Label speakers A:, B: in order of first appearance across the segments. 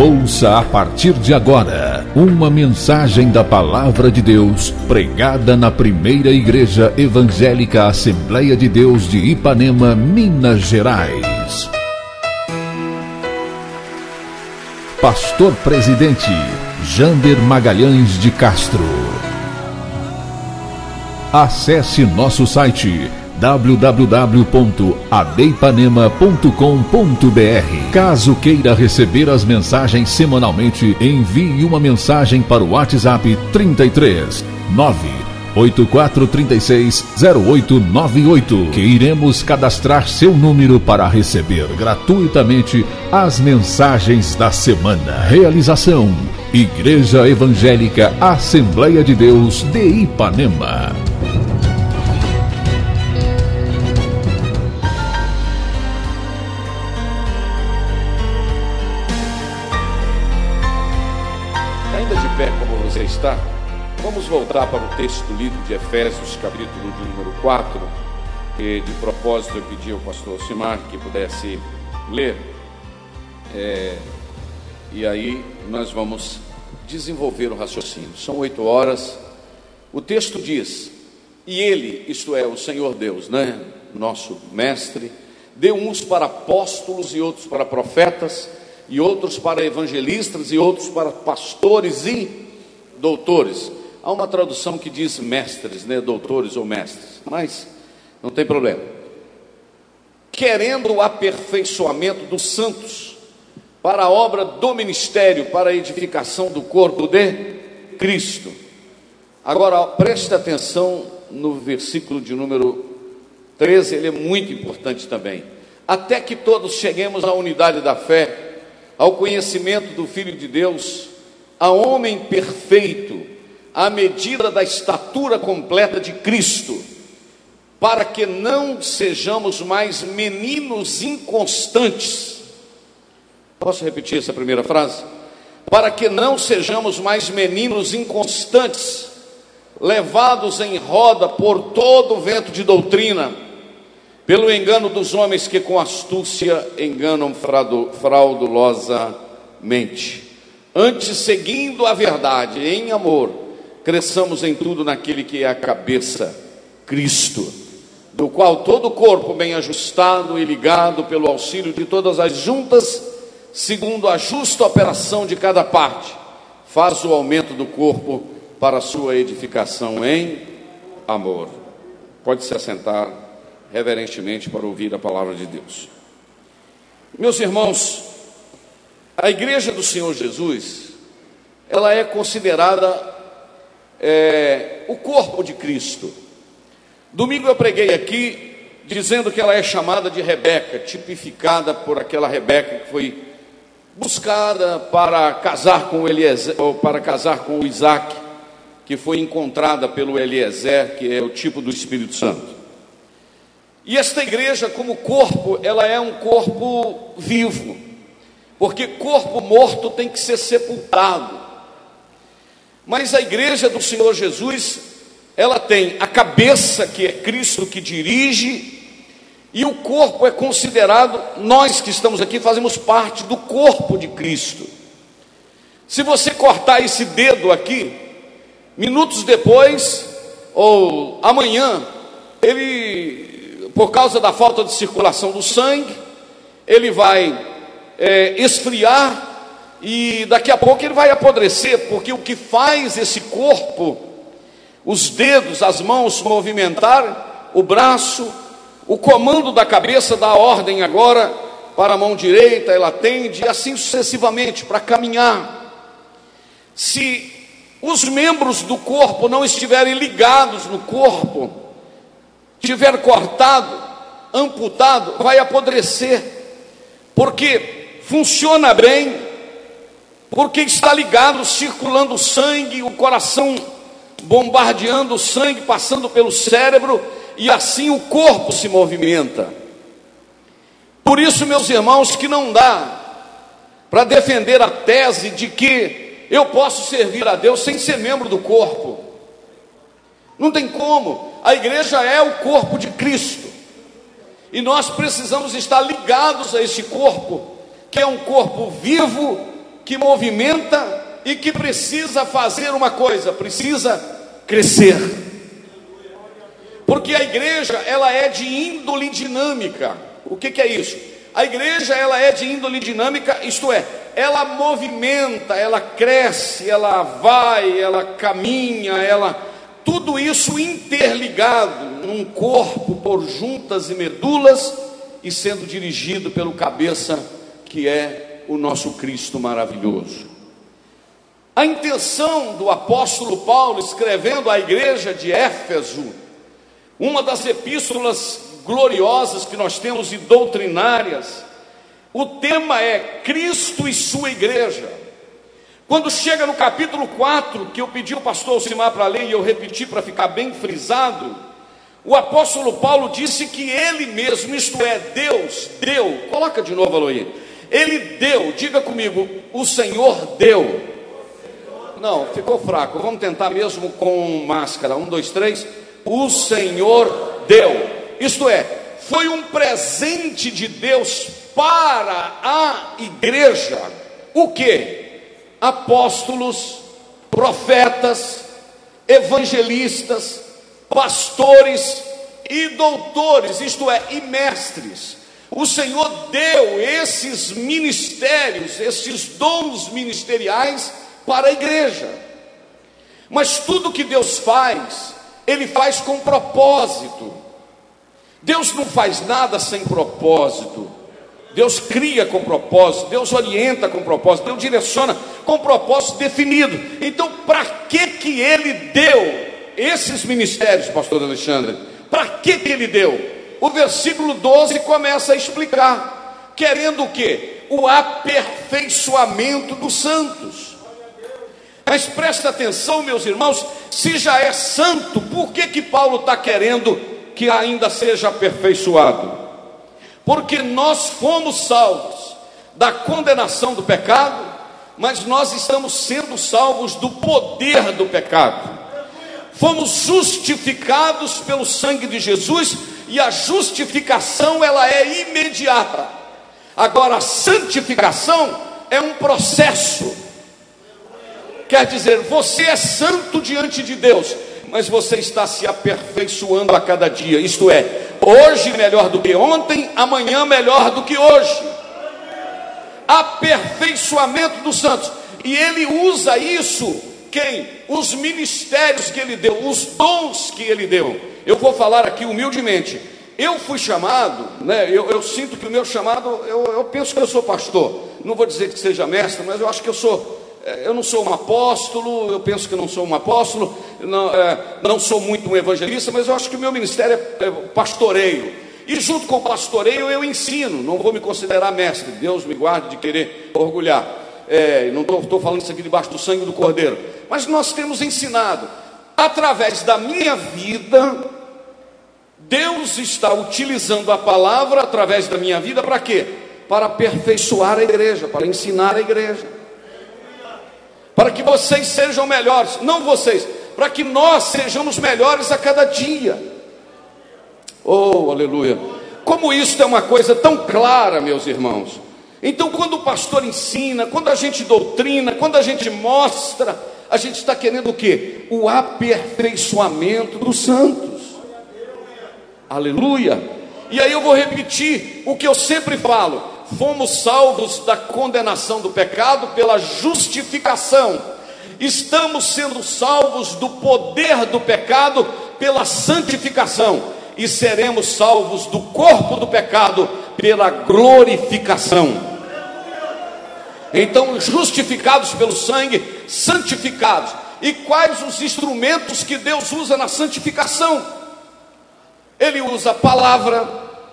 A: Ouça a partir de agora uma mensagem da Palavra de Deus pregada na primeira Igreja Evangélica Assembleia de Deus de Ipanema, Minas Gerais. Pastor Presidente Jander Magalhães de Castro. Acesse nosso site www.adeipanema.com.br. Caso queira receber as mensagens semanalmente, envie uma mensagem para o WhatsApp 33 984360898 que iremos cadastrar seu número para receber gratuitamente as mensagens da semana. Realização: Igreja Evangélica Assembleia de Deus de Ipanema.
B: Está? Vamos voltar para o texto do livro de Efésios, capítulo de número 4. E de propósito eu pedi ao pastor Simar que pudesse ler. É, e aí nós vamos desenvolver o raciocínio. São oito horas. O texto diz: E ele, isto é, o Senhor Deus, né? Nosso mestre, deu uns para apóstolos e outros para profetas, e outros para evangelistas e outros para pastores e doutores. Há uma tradução que diz mestres, né? Doutores ou mestres, mas não tem problema. Querendo o aperfeiçoamento dos santos para a obra do ministério, para a edificação do corpo de Cristo. Agora, preste atenção no versículo de número 13, ele é muito importante também. Até que todos cheguemos à unidade da fé, ao conhecimento do Filho de Deus, a homem perfeito, à medida da estatura completa de Cristo, para que não sejamos mais meninos inconstantes. Posso repetir essa primeira frase? Para que não sejamos mais meninos inconstantes, levados em roda por todo o vento de doutrina, pelo engano dos homens que com astúcia enganam fraudulosamente. Antes, seguindo a verdade em amor, cresçamos em tudo naquele que é a cabeça, Cristo, do qual todo o corpo, bem ajustado e ligado pelo auxílio de todas as juntas, segundo a justa operação de cada parte, faz o aumento do corpo para a sua edificação em amor. Pode se assentar reverentemente para ouvir a palavra de Deus. Meus irmãos, a igreja do Senhor Jesus, ela é considerada é, o corpo de Cristo. Domingo eu preguei aqui dizendo que ela é chamada de Rebeca, tipificada por aquela Rebeca que foi buscada para casar com Eliezer, ou para casar com Isaac, que foi encontrada pelo Eliezer, que é o tipo do Espírito Santo. E esta igreja, como corpo, ela é um corpo vivo porque corpo morto tem que ser sepultado. Mas a igreja do Senhor Jesus, ela tem a cabeça, que é Cristo que dirige, e o corpo é considerado, nós que estamos aqui fazemos parte do corpo de Cristo. Se você cortar esse dedo aqui, minutos depois, ou amanhã, ele, por causa da falta de circulação do sangue, ele vai é, esfriar e daqui a pouco ele vai apodrecer, porque o que faz esse corpo, os dedos, as mãos movimentar, o braço, o comando da cabeça dá ordem agora para a mão direita, ela tende, e assim sucessivamente, para caminhar. Se os membros do corpo não estiverem ligados no corpo, tiver cortado, amputado, vai apodrecer, porque funciona bem, porque está ligado, circulando sangue, o coração bombardeando o sangue, passando pelo cérebro, e assim o corpo se movimenta. Por isso, meus irmãos, que não dá para defender a tese de que eu posso servir a Deus sem ser membro do corpo. Não tem como. A igreja é o corpo de Cristo. E nós precisamos estar ligados a esse corpo que é um corpo vivo, que movimenta e que precisa fazer uma coisa, precisa crescer. Porque a igreja, ela é de índole dinâmica. O que, que é isso? A igreja, ela é de índole dinâmica, isto é, ela movimenta, ela cresce, ela vai, ela caminha, ela tudo isso interligado num corpo por juntas e medulas e sendo dirigido pelo cabeça que é o nosso Cristo maravilhoso. A intenção do apóstolo Paulo escrevendo à igreja de Éfeso, uma das epístolas gloriosas que nós temos e doutrinárias, o tema é Cristo e sua igreja. Quando chega no capítulo 4, que eu pedi ao pastor Alcimar para ler e eu repeti para ficar bem frisado, o apóstolo Paulo disse que ele mesmo, isto é, Deus, deu, coloca de novo, Aloí, ele deu, diga comigo, o Senhor deu. Não, ficou fraco, vamos tentar mesmo com máscara. Um, dois, três. O Senhor deu, isto é, foi um presente de Deus para a igreja. O que? apóstolos, profetas, evangelistas, pastores e doutores, isto é, e mestres. O Senhor deu esses ministérios, esses dons ministeriais para a igreja. Mas tudo que Deus faz, Ele faz com propósito. Deus não faz nada sem propósito. Deus cria com propósito, Deus orienta com propósito, Deus direciona com propósito definido. Então, para que que ele deu esses ministérios, pastor Alexandre? Para que que ele deu? O versículo 12 começa a explicar, querendo o quê? O aperfeiçoamento dos santos. Mas presta atenção, meus irmãos, se já é santo, por que que Paulo está querendo que ainda seja aperfeiçoado? porque nós fomos salvos da condenação do pecado, mas nós estamos sendo salvos do poder do pecado. Fomos justificados pelo sangue de Jesus e a justificação ela é imediata. Agora a santificação é um processo. Quer dizer, você é santo diante de Deus, mas você está se aperfeiçoando a cada dia. Isto é, hoje melhor do que ontem, amanhã melhor do que hoje. Aperfeiçoamento dos santos. E ele usa isso, quem? Os ministérios que ele deu, os dons que ele deu. Eu vou falar aqui humildemente. Eu fui chamado, né, eu, eu sinto que o meu chamado, eu, eu penso que eu sou pastor. Não vou dizer que seja mestre, mas eu acho que eu sou é, eu não sou um apóstolo, eu penso que não sou um apóstolo, não, é, não sou muito um evangelista, mas eu acho que o meu ministério é, é pastoreio. E junto com o pastoreio eu ensino, não vou me considerar mestre, Deus me guarde de querer orgulhar. É, não estou falando isso aqui debaixo do sangue do Cordeiro, mas nós temos ensinado, através da minha vida, Deus está utilizando a palavra através da minha vida para quê? Para aperfeiçoar a igreja, para ensinar a igreja para que vocês sejam melhores, não vocês, para que nós sejamos melhores a cada dia. Oh, aleluia! Como isso é uma coisa tão clara, meus irmãos. Então, quando o pastor ensina, quando a gente doutrina, quando a gente mostra, a gente está querendo o que? O aperfeiçoamento dos santos. Aleluia! E aí eu vou repetir o que eu sempre falo: fomos salvos da condenação do pecado pela justificação, estamos sendo salvos do poder do pecado pela santificação, e seremos salvos do corpo do pecado pela glorificação. Então, justificados pelo sangue, santificados. E quais os instrumentos que Deus usa na santificação? Ele usa a palavra,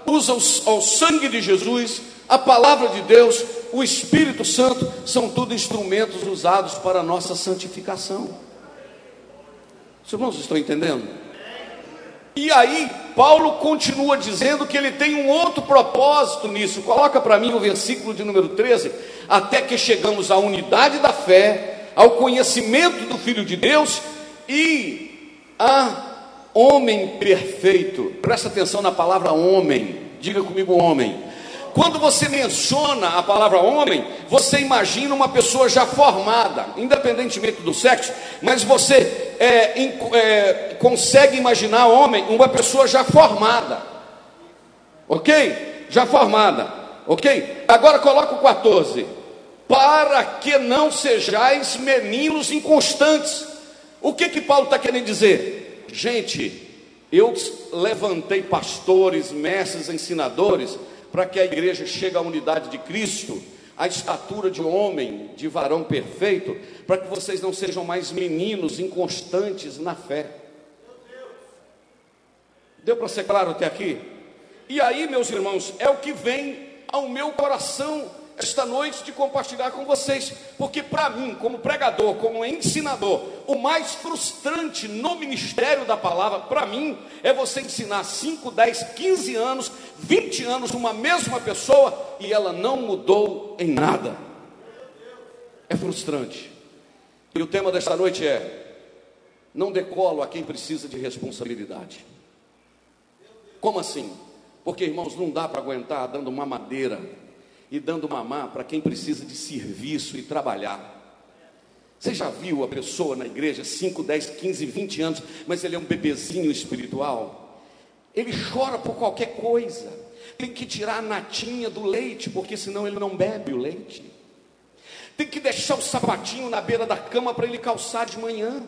B: usa o, sangue de Jesus, a palavra de Deus, o Espírito Santo, são tudo instrumentos usados para a nossa santificação. Os irmãos estão entendendo? E aí, Paulo continua dizendo que ele tem um outro propósito nisso. Coloca para mim o versículo de número 13: até que chegamos à unidade da fé, ao conhecimento do Filho de Deus e a homem perfeito. Presta atenção na palavra homem. Diga comigo, homem quando você menciona a palavra homem, você imagina uma pessoa já formada, independentemente do sexo, mas você é, é, consegue imaginar homem, uma pessoa já formada, ok? Já formada, ok? Agora coloca o 14: para que não sejais meninos inconstantes. O que que Paulo está querendo dizer? Gente, eu levantei pastores, mestres, ensinadores para que a igreja chegue à unidade de Cristo, à estatura de homem, de varão perfeito, para que vocês não sejam mais meninos inconstantes na fé. Deu para ser claro até aqui? E aí, meus irmãos, é o que vem ao meu coração esta noite de compartilhar com vocês, porque para mim, como pregador, como ensinador, o mais frustrante no ministério da palavra, para mim, é você ensinar 5, 10, 15 anos, 20 anos uma mesma pessoa e ela não mudou em nada. É frustrante. E o tema desta noite é: não decolo a quem precisa de responsabilidade. Como assim? Porque, irmãos, não dá para aguentar dando uma madeira e dando mamar para quem precisa de serviço e trabalhar. Você já viu a pessoa na igreja, 5, 10, 15, 20 anos, mas ele é um bebezinho espiritual? Ele chora por qualquer coisa, tem que tirar a natinha do leite, porque senão ele não bebe o leite. Tem que deixar o sapatinho na beira da cama para ele calçar de manhã.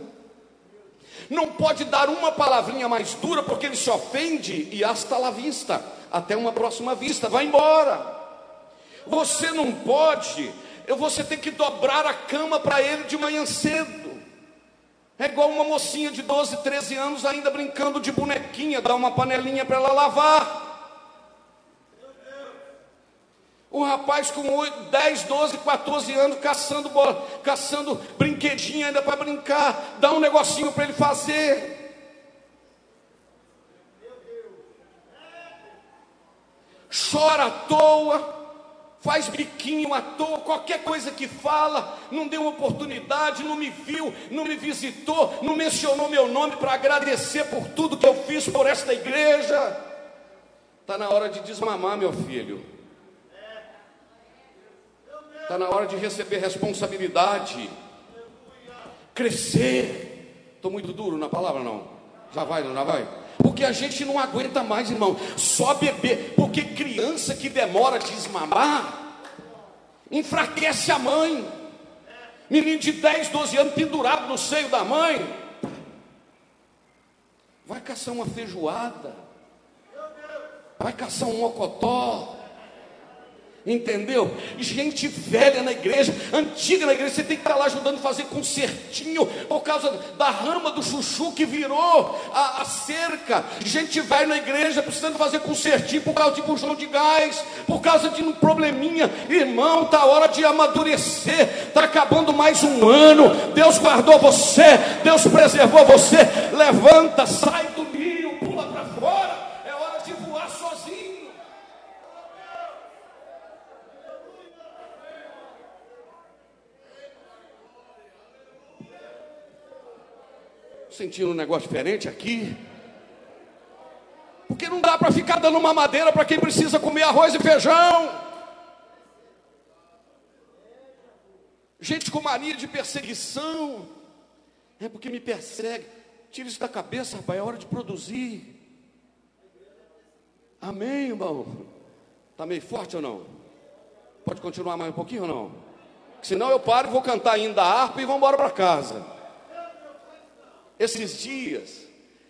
B: Não pode dar uma palavrinha mais dura, porque ele se ofende e hasta la vista. Até uma próxima vista, vai embora. Você não pode, você tem que dobrar a cama para ele de manhã cedo. É igual uma mocinha de 12, 13 anos ainda brincando de bonequinha, dá uma panelinha para ela lavar. O rapaz com 8, 10, 12, 14 anos caçando bola, caçando brinquedinho ainda para brincar, dá um negocinho para ele fazer. Chora à toa faz biquinho à toa, qualquer coisa que fala, não deu oportunidade, não me viu, não me visitou, não mencionou meu nome para agradecer por tudo que eu fiz por esta igreja. Está na hora de desmamar, meu filho. Está na hora de receber responsabilidade, crescer. Estou muito duro na palavra, não? Já vai, não já vai? Porque a gente não aguenta mais, irmão. Só beber. Porque criança que demora a desmamar, enfraquece a mãe. Menino de 10, 12 anos pendurado no seio da mãe. Vai caçar uma feijoada. Vai caçar um mocotó. Entendeu? Gente velha na igreja, antiga na igreja, você tem que estar lá ajudando a fazer concertinho por causa da rama do chuchu que virou a, a cerca. Gente velha na igreja precisando fazer concertinho por causa de bujão de gás, por causa de um probleminha. Irmão, está hora de amadurecer. Está acabando mais um ano. Deus guardou você, Deus preservou você. Levanta, sai sentindo um negócio diferente aqui. Porque não dá para ficar dando uma madeira para quem precisa comer arroz e feijão. Gente com mania de perseguição. É porque me persegue. Tira isso da cabeça, rapaz, é hora de produzir. Amém, irmão? Está meio forte ou não? Pode continuar mais um pouquinho ou não? Senão eu paro e vou cantar ainda a harpa e vamos embora para casa. Esses dias,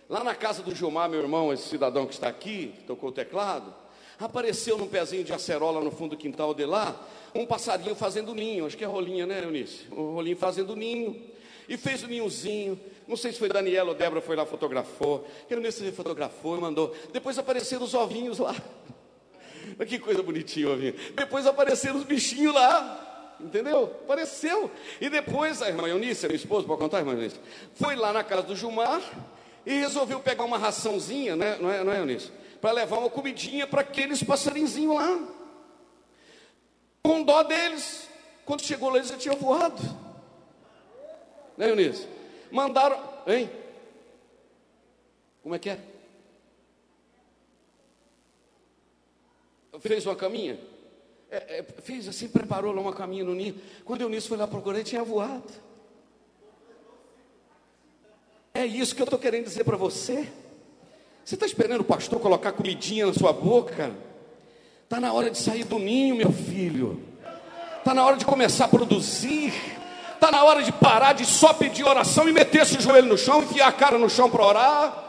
B: lá na casa do Gilmar, meu irmão, esse cidadão que está aqui, que tocou o teclado, apareceu num pezinho de acerola no fundo do quintal de lá, um passarinho fazendo ninho, acho que é rolinha, né, Eunice? Um rolinho fazendo ninho. E fez o ninhozinho. Não sei se foi Daniela ou Débora foi lá fotografou. Eunice fotografou e mandou. Depois apareceram os ovinhos lá. Que coisa bonitinha, ovinho. Depois apareceram os bichinhos lá. Entendeu? Apareceu. E depois a irmã Eunice, minha esposa, pode contar, irmã Eunice? Foi lá na casa do Gilmar e resolveu pegar uma raçãozinha, né? não é, não é Eunice? Para levar uma comidinha para aqueles passarinzinhos lá. Com dó deles. Quando chegou lá, eles já tinham voado. Né, Eunice? Mandaram. Hein? Como é que é? Fez uma caminha? É, é, fez assim, preparou lá uma caminha no ninho. Quando eu nisso fui lá procurar, tinha voado. É isso que eu estou querendo dizer para você. Você está esperando o pastor colocar comidinha na sua boca? Está na hora de sair do ninho, meu filho. Está na hora de começar a produzir. Está na hora de parar de só pedir oração e meter esse joelho no chão, enfiar a cara no chão para orar.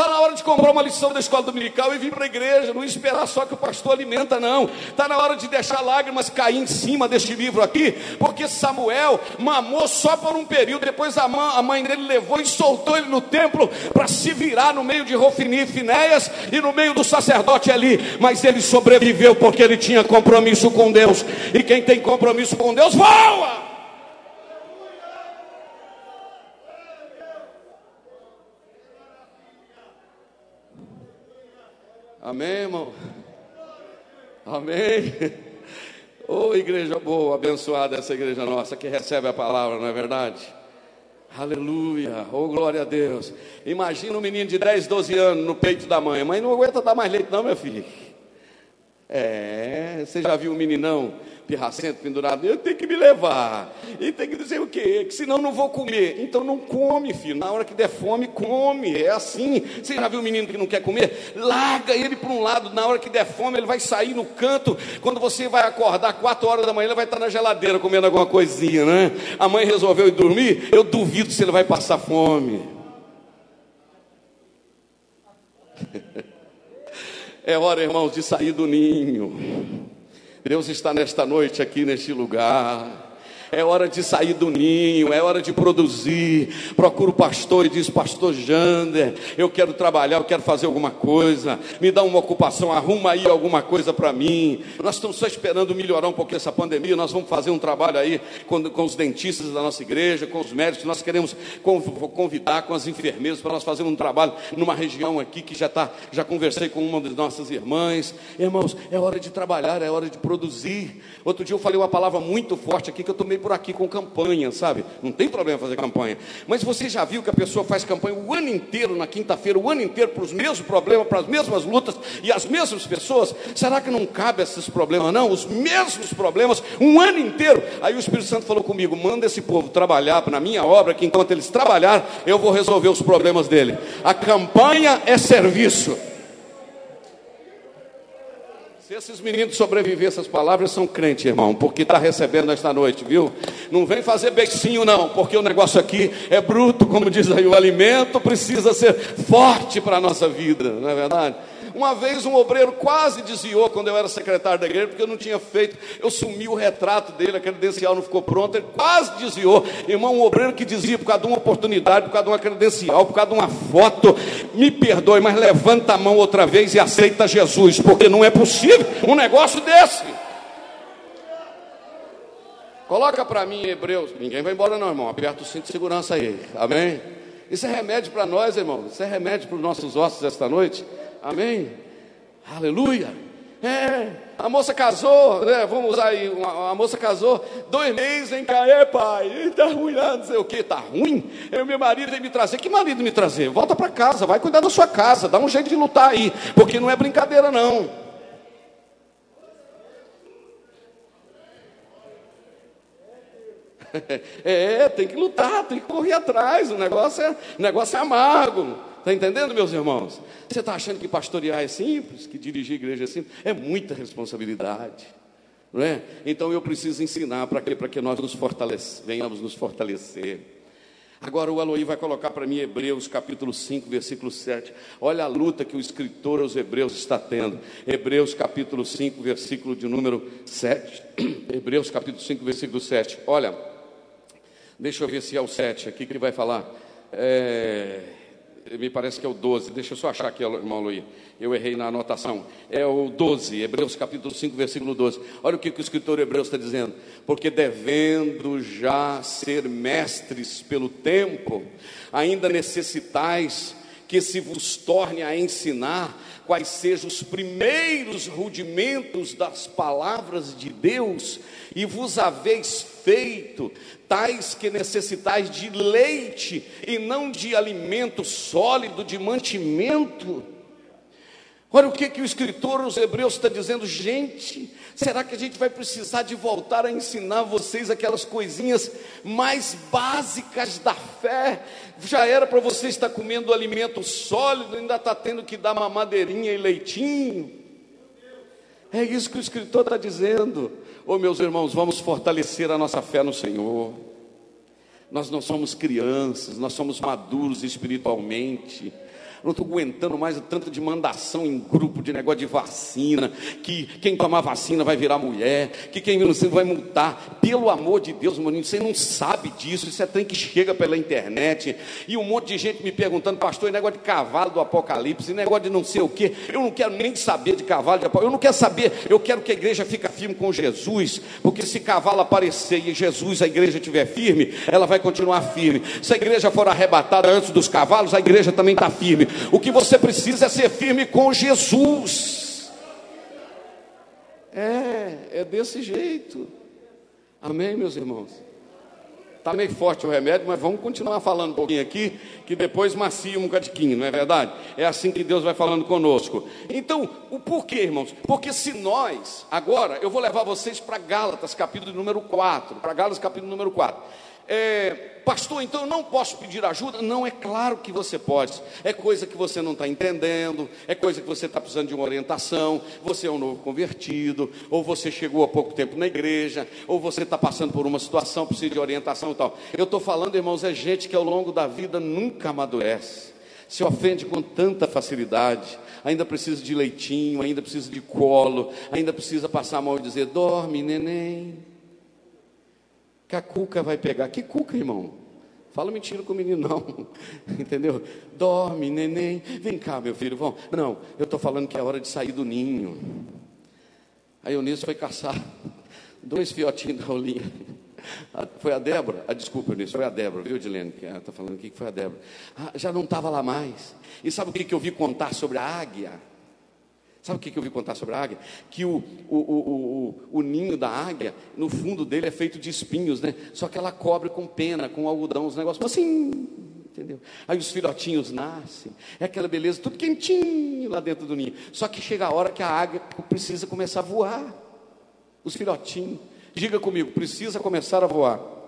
B: Está na hora de comprar uma lição da escola dominical e vir para a igreja, não esperar só que o pastor alimenta, não. Está na hora de deixar lágrimas cair em cima deste livro aqui, porque Samuel mamou só por um período, depois a mãe, dele levou e soltou ele no templo para se virar no meio de Rofini e Finéias e no meio do sacerdote ali, mas ele sobreviveu porque ele tinha compromisso com Deus, e quem tem compromisso com Deus, voa! Amém, irmão? Amém. Ô oh, igreja boa, abençoada essa igreja nossa que recebe a palavra, não é verdade? Aleluia, oh glória a Deus. Imagina um menino de 10, 12 anos no peito da mãe. Mãe não aguenta dar mais leite, não, meu filho. É, você já viu um meninão pirracento pendurado? Eu tenho que me levar. E tem que dizer o quê? Que senão não vou comer. Então não come, filho. Na hora que der fome, come. É assim. Você já viu um menino que não quer comer? Larga ele para um lado. Na hora que der fome, ele vai sair no canto. Quando você vai acordar, 4 horas da manhã, ele vai estar na geladeira comendo alguma coisinha, né? A mãe resolveu ir dormir. Eu duvido se ele vai passar fome. É hora, irmãos, de sair do ninho. Deus está nesta noite aqui neste lugar. É hora de sair do ninho, é hora de produzir. Procura o pastor e diz: Pastor Jander, eu quero trabalhar, eu quero fazer alguma coisa. Me dá uma ocupação, arruma aí alguma coisa para mim. Nós estamos só esperando melhorar um pouquinho essa pandemia. Nós vamos fazer um trabalho aí com, com os dentistas da nossa igreja, com os médicos. Nós queremos convidar com as enfermeiras para nós fazermos um trabalho numa região aqui que já está. Já conversei com uma das nossas irmãs. Irmãos, é hora de trabalhar, é hora de produzir. Outro dia eu falei uma palavra muito forte aqui que eu tomei por aqui com campanha, sabe? Não tem problema fazer campanha. Mas você já viu que a pessoa faz campanha o ano inteiro, na quinta-feira, o ano inteiro, para os mesmos problemas, para as mesmas lutas e as mesmas pessoas? Será que não cabe esses problemas, não? Os mesmos problemas, um ano inteiro. Aí o Espírito Santo falou comigo: manda esse povo trabalhar na minha obra, que enquanto eles trabalhar, eu vou resolver os problemas dele. A campanha é serviço. Se esses meninos sobreviver essas palavras, são crentes, irmão, porque está recebendo esta noite, viu? Não vem fazer beicinho, não, porque o negócio aqui é bruto, como diz aí, o alimento precisa ser forte para a nossa vida, não é verdade? Uma vez um obreiro quase desviou quando eu era secretário da igreja, porque eu não tinha feito, eu sumi o retrato dele, a credencial não ficou pronta, ele quase desviou. Irmão, um obreiro que desvia por causa de uma oportunidade, por causa de uma credencial, por causa de uma foto, me perdoe, mas levanta a mão outra vez e aceita Jesus, porque não é possível um negócio desse. Coloca para mim Hebreus. Ninguém vai embora, não, irmão. Aperta o cinto de segurança aí. Amém? Isso é remédio para nós, irmão. Isso é remédio para os nossos ossos esta noite. Amém? Aleluia. É, a moça casou, né? Vamos usar aí, a moça casou, dois meses em Caé, pai. Está ruim lá, não sei o que, está ruim. Eu, meu marido me trazer. Que marido me trazer? Volta para casa, vai cuidar da sua casa, dá um jeito de lutar aí, porque não é brincadeira, não. É, tem que lutar, tem que correr atrás. O negócio é, o negócio é amargo. Está entendendo, meus irmãos? Você está achando que pastorear é simples, que dirigir igreja é simples? É muita responsabilidade. Não é? Então eu preciso ensinar para que, que nós nos venhamos nos fortalecer. Agora o Aloí vai colocar para mim Hebreus capítulo 5, versículo 7. Olha a luta que o escritor aos Hebreus está tendo. Hebreus capítulo 5, versículo de número 7. Hebreus capítulo 5, versículo 7. Olha, deixa eu ver se é o 7 aqui que ele vai falar. É, me parece que é o 12, deixa eu só achar aqui, irmão Luí, eu errei na anotação. É o 12, Hebreus capítulo 5, versículo 12. Olha o que, o escritor Hebreus está dizendo. Porque devendo já ser mestres pelo tempo, ainda necessitais que se vos torne a ensinar quais sejam os primeiros rudimentos das palavras de Deus, e vos haveis feito tais que necessitais de leite e não de alimento sólido, de mantimento. Olha o que, que o escritor aos Hebreus está dizendo, gente. Será que a gente vai precisar de voltar a ensinar vocês aquelas coisinhas mais básicas da fé? Já era para você estar comendo alimento sólido, ainda está tendo que dar mamadeirinha e leitinho. É isso que o escritor está dizendo. Ô oh, meus irmãos, vamos fortalecer a nossa fé no Senhor. Nós não somos crianças, nós somos maduros espiritualmente não estou aguentando mais tanto de mandação em grupo, de negócio de vacina, que quem tomar vacina vai virar mulher, que quem não vai multar. Pelo amor de Deus, maninho, você não sabe disso, isso é trem que chega pela internet, e um monte de gente me perguntando, pastor, negócio de cavalo do Apocalipse, negócio de não sei o quê, eu não quero nem saber de cavalo de Apocalipse, eu não quero saber, eu quero que a igreja fique firme com Jesus, porque se cavalo aparecer e Jesus, a igreja estiver firme, ela vai continuar firme. Se a igreja for arrebatada antes dos cavalos, a igreja também está firme. O que você precisa é ser firme com Jesus. É, é desse jeito. Amém, meus irmãos? Está meio forte o remédio, mas vamos continuar falando um pouquinho aqui, que depois macia um cadiquinho, não é verdade? É assim que Deus vai falando conosco. Então, o porquê, irmãos? Porque se nós, agora, eu vou levar vocês para Gálatas, capítulo número 4, para Gálatas, capítulo número 4. É, pastor, então eu não posso pedir ajuda? Não, é claro que você pode. É coisa que você não está entendendo, é coisa que você está precisando de uma orientação. Você é um novo convertido, ou você chegou há pouco tempo na igreja, ou você está passando por uma situação, precisa de orientação e tal. Eu estou falando, irmãos, é gente que ao longo da vida nunca amadurece, se ofende com tanta facilidade ainda precisa de leitinho, ainda precisa de colo, ainda precisa passar a mão e dizer: dorme, neném que a cuca vai pegar. Que cuca, irmão? Fala mentira com o menino, não. Entendeu? Dorme, neném. Vem cá, meu filho. Vão. Não, eu estou falando que é hora de sair do ninho. Aí o Nisso foi caçar dois fiotinhos da rolinha. Foi a Débora? Ah, desculpa, Eunice, foi a Débora, viu, Edilene? Que está falando aqui que foi a Débora. Ah, já não estava lá mais. E sabe o que, que eu vi contar sobre a águia? Sabe o que eu vi contar sobre a águia? Que o, o, o, o, ninho da águia, no fundo dele é feito de espinhos, né? Só que ela cobre com pena, com algodão, os negócios assim, entendeu? Aí os filhotinhos nascem, é aquela beleza, tudo quentinho lá dentro do ninho. Só que chega a hora que a águia precisa começar a voar. Os filhotinhos, diga comigo, precisa começar a voar.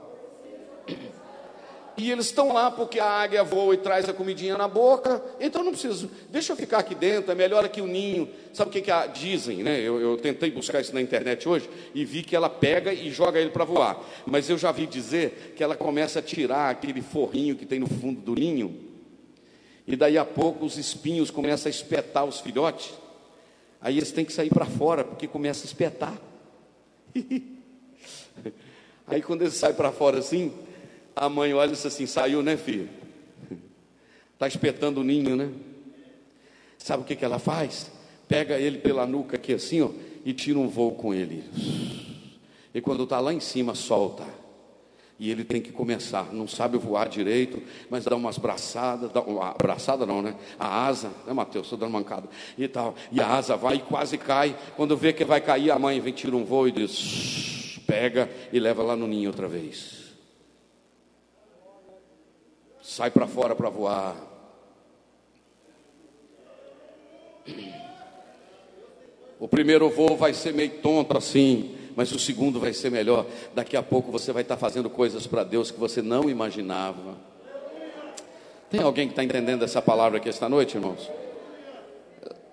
B: E eles estão lá porque a águia voa e traz a comidinha na boca, então não preciso, deixa eu ficar aqui dentro, é melhor aqui o ninho. Sabe o que, que a, dizem, né? Eu, eu, tentei buscar isso na internet hoje e vi que ela pega e joga ele para voar. Mas eu já vi dizer que ela começa a tirar aquele forrinho que tem no fundo do ninho, e daí a pouco os espinhos começam a espetar os filhotes. Aí eles têm que sair para fora, porque começa a espetar. Aí quando eles saem para fora assim, a mãe olha e diz assim: saiu, né, filho? Está espetando o ninho, né? Sabe o que, que ela faz? Pega ele pela nuca aqui assim, ó, e tira um voo com ele. E quando está lá em cima, solta. E ele tem que começar, não sabe voar direito, mas dá umas braçadas, dá uma braçada não, né? A asa, né, Mateus? Estou dando mancada e tal. E a asa vai e quase cai. Quando vê que vai cair, a mãe vem, tira um voo e diz: pega e leva lá no ninho outra vez sai para fora para voar. O primeiro voo vai ser meio tonto assim, mas o segundo vai ser melhor. Daqui a pouco você vai estar fazendo coisas para Deus que você não imaginava. Tem alguém que está entendendo essa palavra aqui esta noite, irmãos?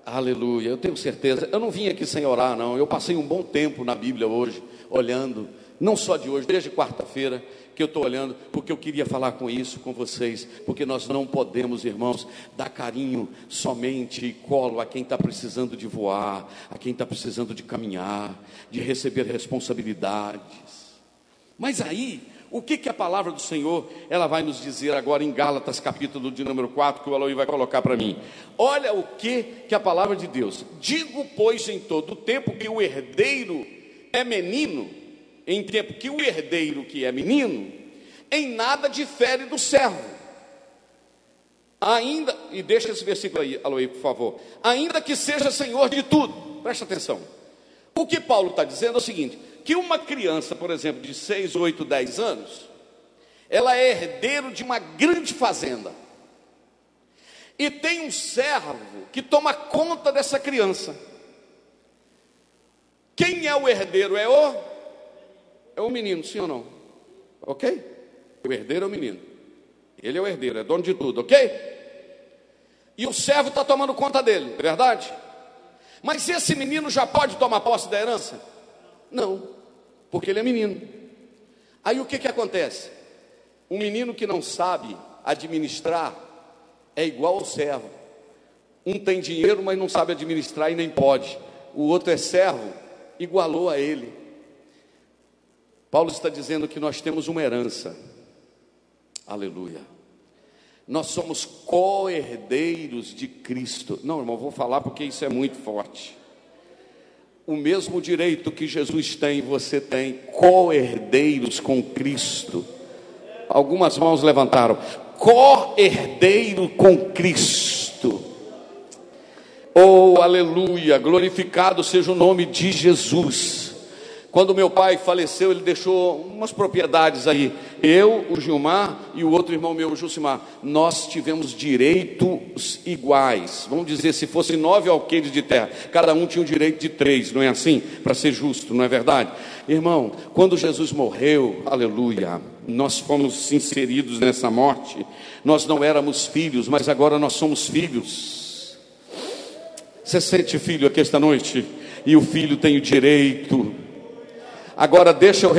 B: Aleluia, eu tenho certeza. Eu não vim aqui sem orar, não. Eu passei um bom tempo na Bíblia hoje, olhando, não só de hoje, desde quarta-feira que eu estou olhando, porque eu queria falar com isso com vocês, porque nós não podemos, irmãos, dar carinho somente e colo a quem está precisando de voar, a quem está precisando de caminhar, de receber responsabilidades. Mas aí, o que, que a palavra do Senhor ela vai nos dizer agora em Gálatas, capítulo de número 4, que o Aloy vai colocar para mim? Olha o que, que a palavra de Deus. Digo, pois, em todo o tempo que o herdeiro é menino, em tempo que o herdeiro que é menino, em nada difere do servo. Ainda, e deixa esse versículo aí, Aloí, por favor. Ainda que seja senhor de tudo, presta atenção. O que Paulo está dizendo é o seguinte: que uma criança, por exemplo, de 6, 8, 10 anos, ela é herdeiro de uma grande fazenda. E tem um servo que toma conta dessa criança. Quem é o herdeiro? É o é o menino, sim ou não? OK? O herdeiro é o menino. Ele é o herdeiro, é dono de tudo, OK? E o servo está tomando conta dele, é verdade? Mas esse menino já pode tomar posse da herança? Não, porque ele é menino. Aí o que, que acontece? Um menino que não sabe administrar é igual ao servo. Um tem dinheiro, mas não sabe administrar e nem pode. O outro é servo, igualou a ele. Paulo está dizendo que nós temos uma herança. Aleluia. Nós somos co-herdeiros de Cristo. Não, irmão, vou falar porque isso é muito forte. O mesmo direito que Jesus tem, você tem, co-herdeiros com Cristo. Algumas mãos levantaram. Co-herdeiro com Cristo. Oh, aleluia, glorificado seja o nome de Jesus. Quando meu pai faleceu, ele deixou umas propriedades aí. Eu, o Gilmar e o outro irmão meu, o Jusimar, nós tivemos direitos iguais. Vamos dizer, se fossem nove alqueires de terra, cada um tinha o direito de três, não é assim? Para ser justo, não é verdade? Irmão, quando Jesus morreu, aleluia, nós fomos inseridos nessa morte. Nós não éramos filhos, mas agora nós somos filhos. Você sente filho aqui esta noite? E o filho tem o direito Agora deixa eu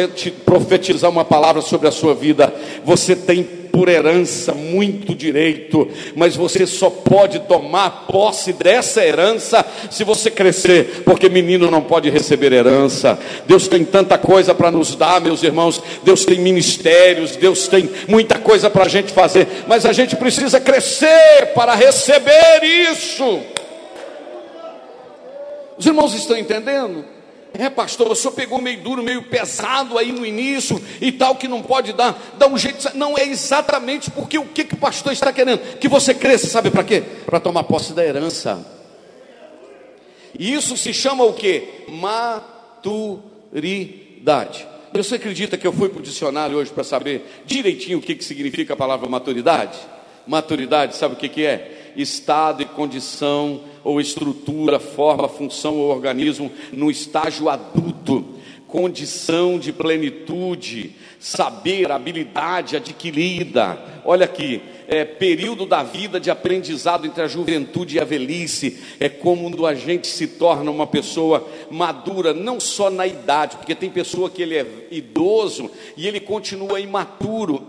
B: profetizar uma palavra sobre a sua vida. Você tem por herança muito direito, mas você só pode tomar posse dessa herança se você crescer, porque menino não pode receber herança. Deus tem tanta coisa para nos dar, meus irmãos. Deus tem ministérios, Deus tem muita coisa para a gente fazer, mas a gente precisa crescer para receber isso. Os irmãos estão entendendo? É, pastor, o senhor pegou meio duro, meio pesado aí no início e tal, que não pode dar, dar um jeito. Não é exatamente porque o que, que o pastor está querendo? Que você cresça, sabe para quê? Para tomar posse da herança. E isso se chama o que? Maturidade. Você acredita que eu fui para o dicionário hoje para saber direitinho o que, que significa a palavra maturidade? Maturidade, sabe o que, que é? Estado e condição ou estrutura, forma, função ou organismo no estágio adulto, condição de plenitude, saber, habilidade adquirida. Olha aqui, é, período da vida de aprendizado entre a juventude e a velhice, é quando a gente se torna uma pessoa madura, não só na idade, porque tem pessoa que ele é idoso e ele continua imaturo,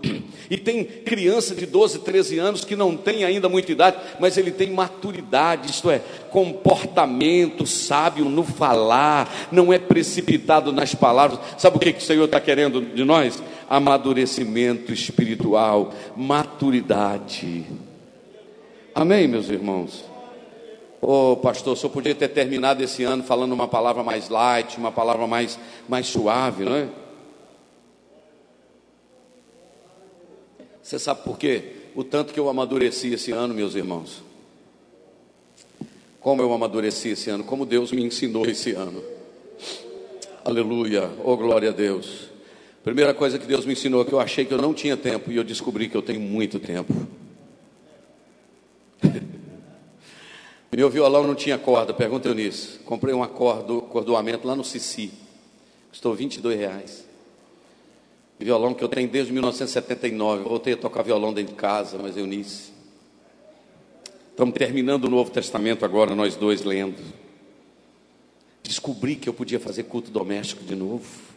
B: e tem criança de 12, 13 anos que não tem ainda muita idade, mas ele tem maturidade, isto é, comportamento sábio no falar, não é precipitado nas palavras. Sabe o que, que o Senhor está querendo de nós? Amadurecimento espiritual, maturidade. Amém, meus irmãos? Ô oh, pastor, só podia ter terminado esse ano falando uma palavra mais light, uma palavra mais, mais suave, não é? Você sabe por quê? O tanto que eu amadureci esse ano, meus irmãos. Como eu amadureci esse ano, como Deus me ensinou esse ano. Aleluia, oh glória a Deus. Primeira coisa que Deus me ensinou que eu achei que eu não tinha tempo e eu descobri que eu tenho muito tempo. Meu violão não tinha corda, pergunta eu nisso. Comprei um acordo, cordoamento lá no Cici. Custou 22 reais. Violão que eu tenho desde 1979. Voltei a tocar violão dentro de casa, mas eu nisso. Estamos terminando o Novo Testamento agora, nós dois lendo. Descobri que eu podia fazer culto doméstico de novo,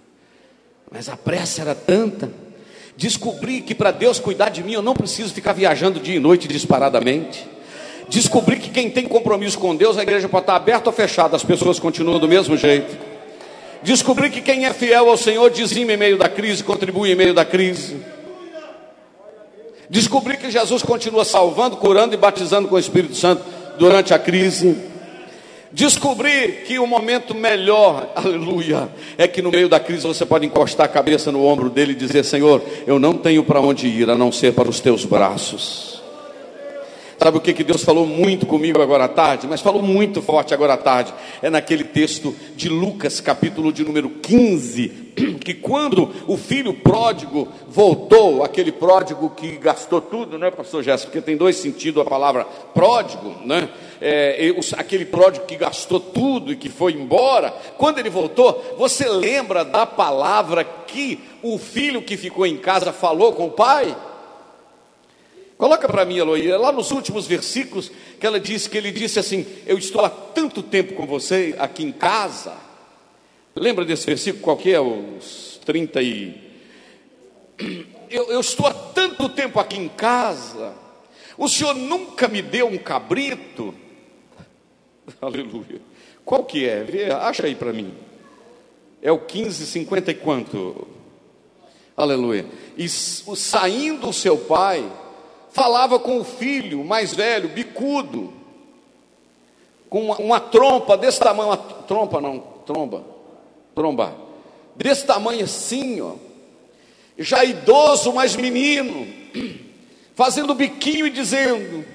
B: mas a pressa era tanta. Descobri que para Deus cuidar de mim eu não preciso ficar viajando dia e noite disparadamente. Descobri que quem tem compromisso com Deus, a igreja pode estar aberta ou fechada, as pessoas continuam do mesmo jeito. Descobri que quem é fiel ao Senhor dizima em meio da crise, contribui em meio da crise. Descobri que Jesus continua salvando, curando e batizando com o Espírito Santo durante a crise. Descobri que o momento melhor, aleluia, é que no meio da crise você pode encostar a cabeça no ombro dele e dizer: Senhor, eu não tenho para onde ir a não ser para os teus braços. Sabe o que, que Deus falou muito comigo agora à tarde? Mas falou muito forte agora à tarde. É naquele texto de Lucas, capítulo de número 15, que quando o filho pródigo voltou, aquele pródigo que gastou tudo, né, pastor Jéssica? Porque tem dois sentidos a palavra pródigo, né? É, aquele pródigo que gastou tudo e que foi embora, quando ele voltou, você lembra da palavra que o filho que ficou em casa falou com o pai? Coloca para mim, Eloí, lá nos últimos versículos, que ela disse que ele disse assim: Eu estou há tanto tempo com você aqui em casa. Lembra desse versículo? Qual que é? Os 30 e. Eu, eu estou há tanto tempo aqui em casa. O senhor nunca me deu um cabrito. Aleluia. Qual que é? Vê, acha aí para mim. É o 1550 e quanto? Aleluia. E saindo o seu pai falava com o filho mais velho, bicudo, com uma, uma trompa desse tamanho, uma trompa não, tromba, tromba, desse tamanho assim, ó, já idoso, mas menino, fazendo biquinho e dizendo: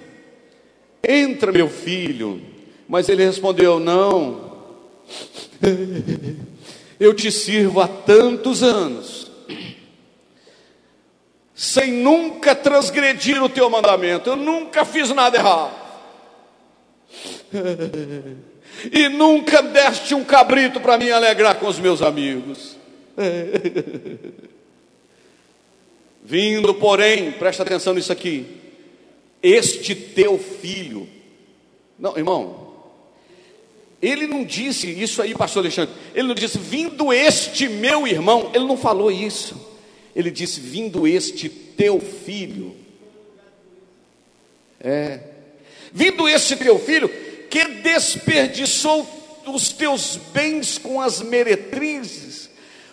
B: Entra, meu filho. Mas ele respondeu: Não, eu te sirvo há tantos anos sem nunca transgredir o teu mandamento. Eu nunca fiz nada errado. E nunca deste um cabrito para me alegrar com os meus amigos. Vindo, porém, presta atenção nisso aqui. Este teu filho. Não, irmão. Ele não disse isso aí, pastor Alexandre. Ele não disse, vindo este meu irmão. Ele não falou isso. Ele disse: Vindo este teu filho. É. Vindo este teu filho, que desperdiçou os teus bens com as meretrizes,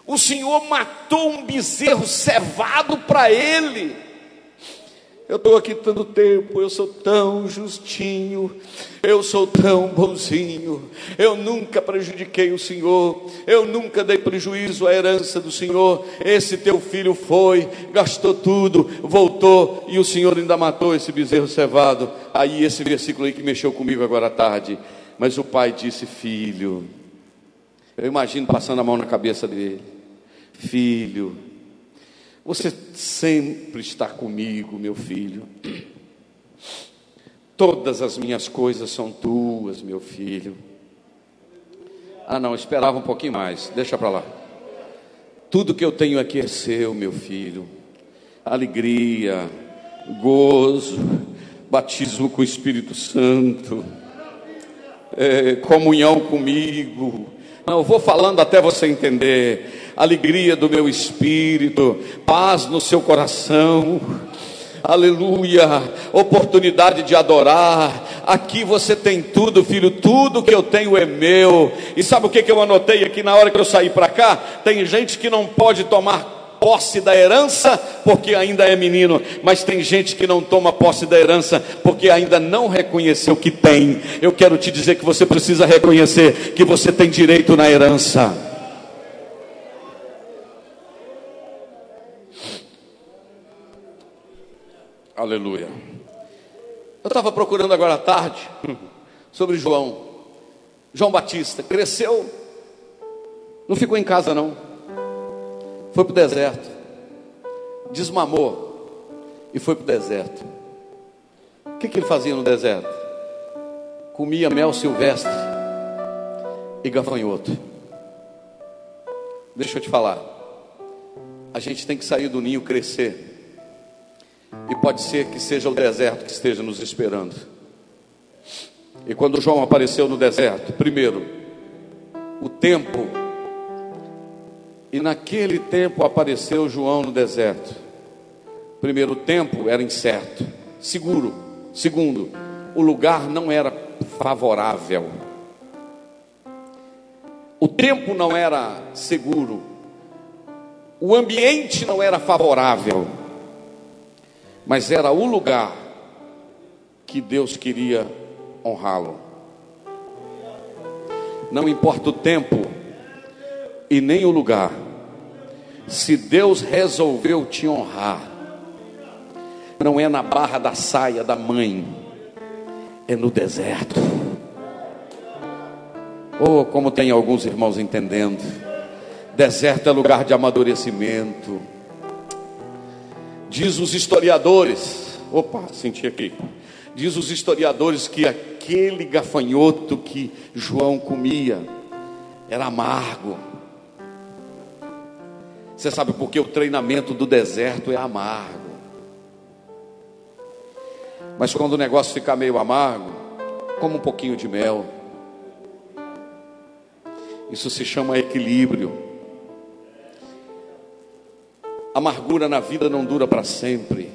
B: o Senhor matou um bezerro cevado para ele eu estou aqui tanto tempo, eu sou tão justinho, eu sou tão bonzinho, eu nunca prejudiquei o Senhor, eu nunca dei prejuízo à herança do Senhor. Esse teu filho foi, gastou tudo, voltou e o Senhor ainda matou esse bezerro cevado. Aí esse versículo aí que mexeu comigo agora à tarde. Mas o pai disse: Filho, eu imagino passando a mão na cabeça dele, filho você sempre está comigo, meu filho. Todas as minhas coisas são tuas, meu filho. Ah, não, esperava um pouquinho mais, deixa para lá. Tudo que eu tenho aqui é seu, meu filho. Alegria, gozo, batismo com o Espírito Santo, é, comunhão comigo. Não, eu vou falando até você entender alegria do meu espírito, paz no seu coração. Aleluia, oportunidade de adorar. Aqui você tem tudo, filho, tudo que eu tenho é meu. E sabe o que, eu anotei aqui na hora que eu saí para cá? Tem gente que não pode tomar posse da herança porque ainda é menino, mas tem gente que não toma posse da herança porque ainda não reconheceu que tem. Eu quero te dizer que você precisa reconhecer que você tem direito na herança. Aleluia. Eu estava procurando agora à tarde sobre João. João Batista cresceu, não ficou em casa não. Foi para o deserto. Desmamou e foi para o deserto. O que, que ele fazia no deserto? Comia mel silvestre e gafanhoto. Deixa eu te falar. A gente tem que sair do ninho, crescer e pode ser que seja o deserto que esteja nos esperando. E quando João apareceu no deserto, primeiro, o tempo, e naquele tempo apareceu João no deserto. Primeiro, o tempo era incerto, seguro. Segundo, o lugar não era favorável. O tempo não era seguro. O ambiente não era favorável mas era o lugar que Deus queria honrá-lo. Não importa o tempo e nem o lugar, se Deus resolveu te honrar, não é na barra da saia da mãe, é no deserto. Oh, como tem alguns irmãos entendendo. Deserto é lugar de amadurecimento. Diz os historiadores, opa, senti aqui. Diz os historiadores que aquele gafanhoto que João comia era amargo. Você sabe por que o treinamento do deserto é amargo. Mas quando o negócio ficar meio amargo, como um pouquinho de mel. Isso se chama equilíbrio. Amargura na vida não dura para sempre.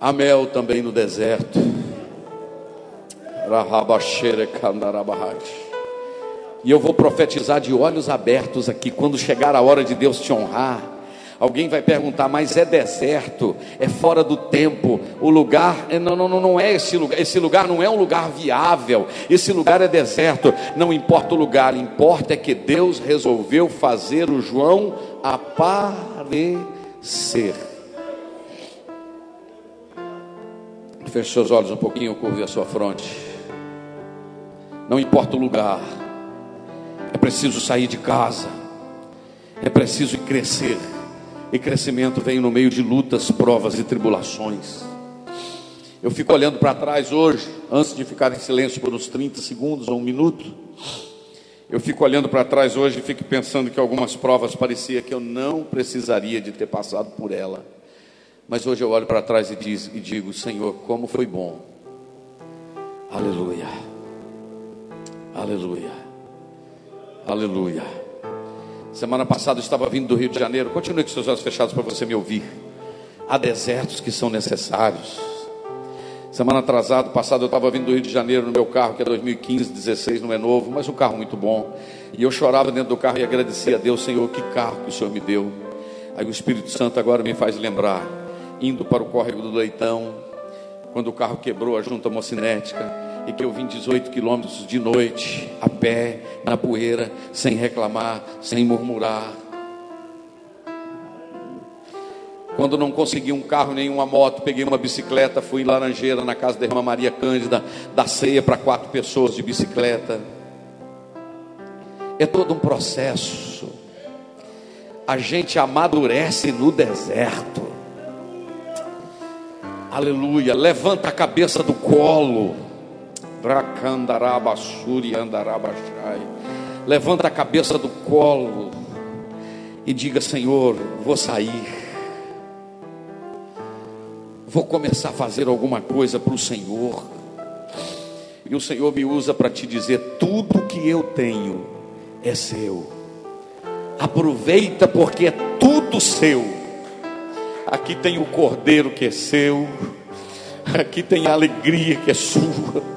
B: Há mel também no deserto. E eu vou profetizar de olhos abertos aqui. Quando chegar a hora de Deus te honrar, Alguém vai perguntar, mas é deserto, é fora do tempo, o lugar, é, não, não, não é esse lugar, esse lugar não é um lugar viável, esse lugar é deserto, não importa o lugar, importa é que Deus resolveu fazer o João aparecer. Feche seus olhos um pouquinho, curve a sua fronte. Não importa o lugar, é preciso sair de casa, é preciso crescer. E crescimento vem no meio de lutas, provas e tribulações. Eu fico olhando para trás hoje, antes de ficar em silêncio por uns 30 segundos ou um minuto. Eu fico olhando para trás hoje e fico pensando que algumas provas parecia que eu não precisaria de ter passado por ela. Mas hoje eu olho para trás e, diz, e digo: Senhor, como foi bom. Aleluia. Aleluia. Aleluia. Semana passada eu estava vindo do Rio de Janeiro. Continue com seus olhos fechados para você me ouvir. Há desertos que são necessários. Semana atrasada, passada, eu estava vindo do Rio de Janeiro no meu carro, que é 2015, 16, não é novo, mas um carro muito bom. E eu chorava dentro do carro e agradecia a Deus, Senhor, que carro que o Senhor me deu. Aí o Espírito Santo agora me faz lembrar, indo para o córrego do Leitão, quando o carro quebrou a junta mocinética e que eu vim 18 quilômetros de noite, a pé, na poeira, sem reclamar, sem murmurar. Quando não consegui um carro nem uma moto, peguei uma bicicleta, fui em Laranjeira, na casa da irmã Maria Cândida, da ceia para quatro pessoas de bicicleta. É todo um processo. A gente amadurece no deserto. Aleluia. Levanta a cabeça do colo. Levanta a cabeça do colo e diga: Senhor, vou sair. Vou começar a fazer alguma coisa para o Senhor. E o Senhor me usa para te dizer: tudo que eu tenho é seu. Aproveita porque é tudo seu. Aqui tem o cordeiro que é seu. Aqui tem a alegria que é sua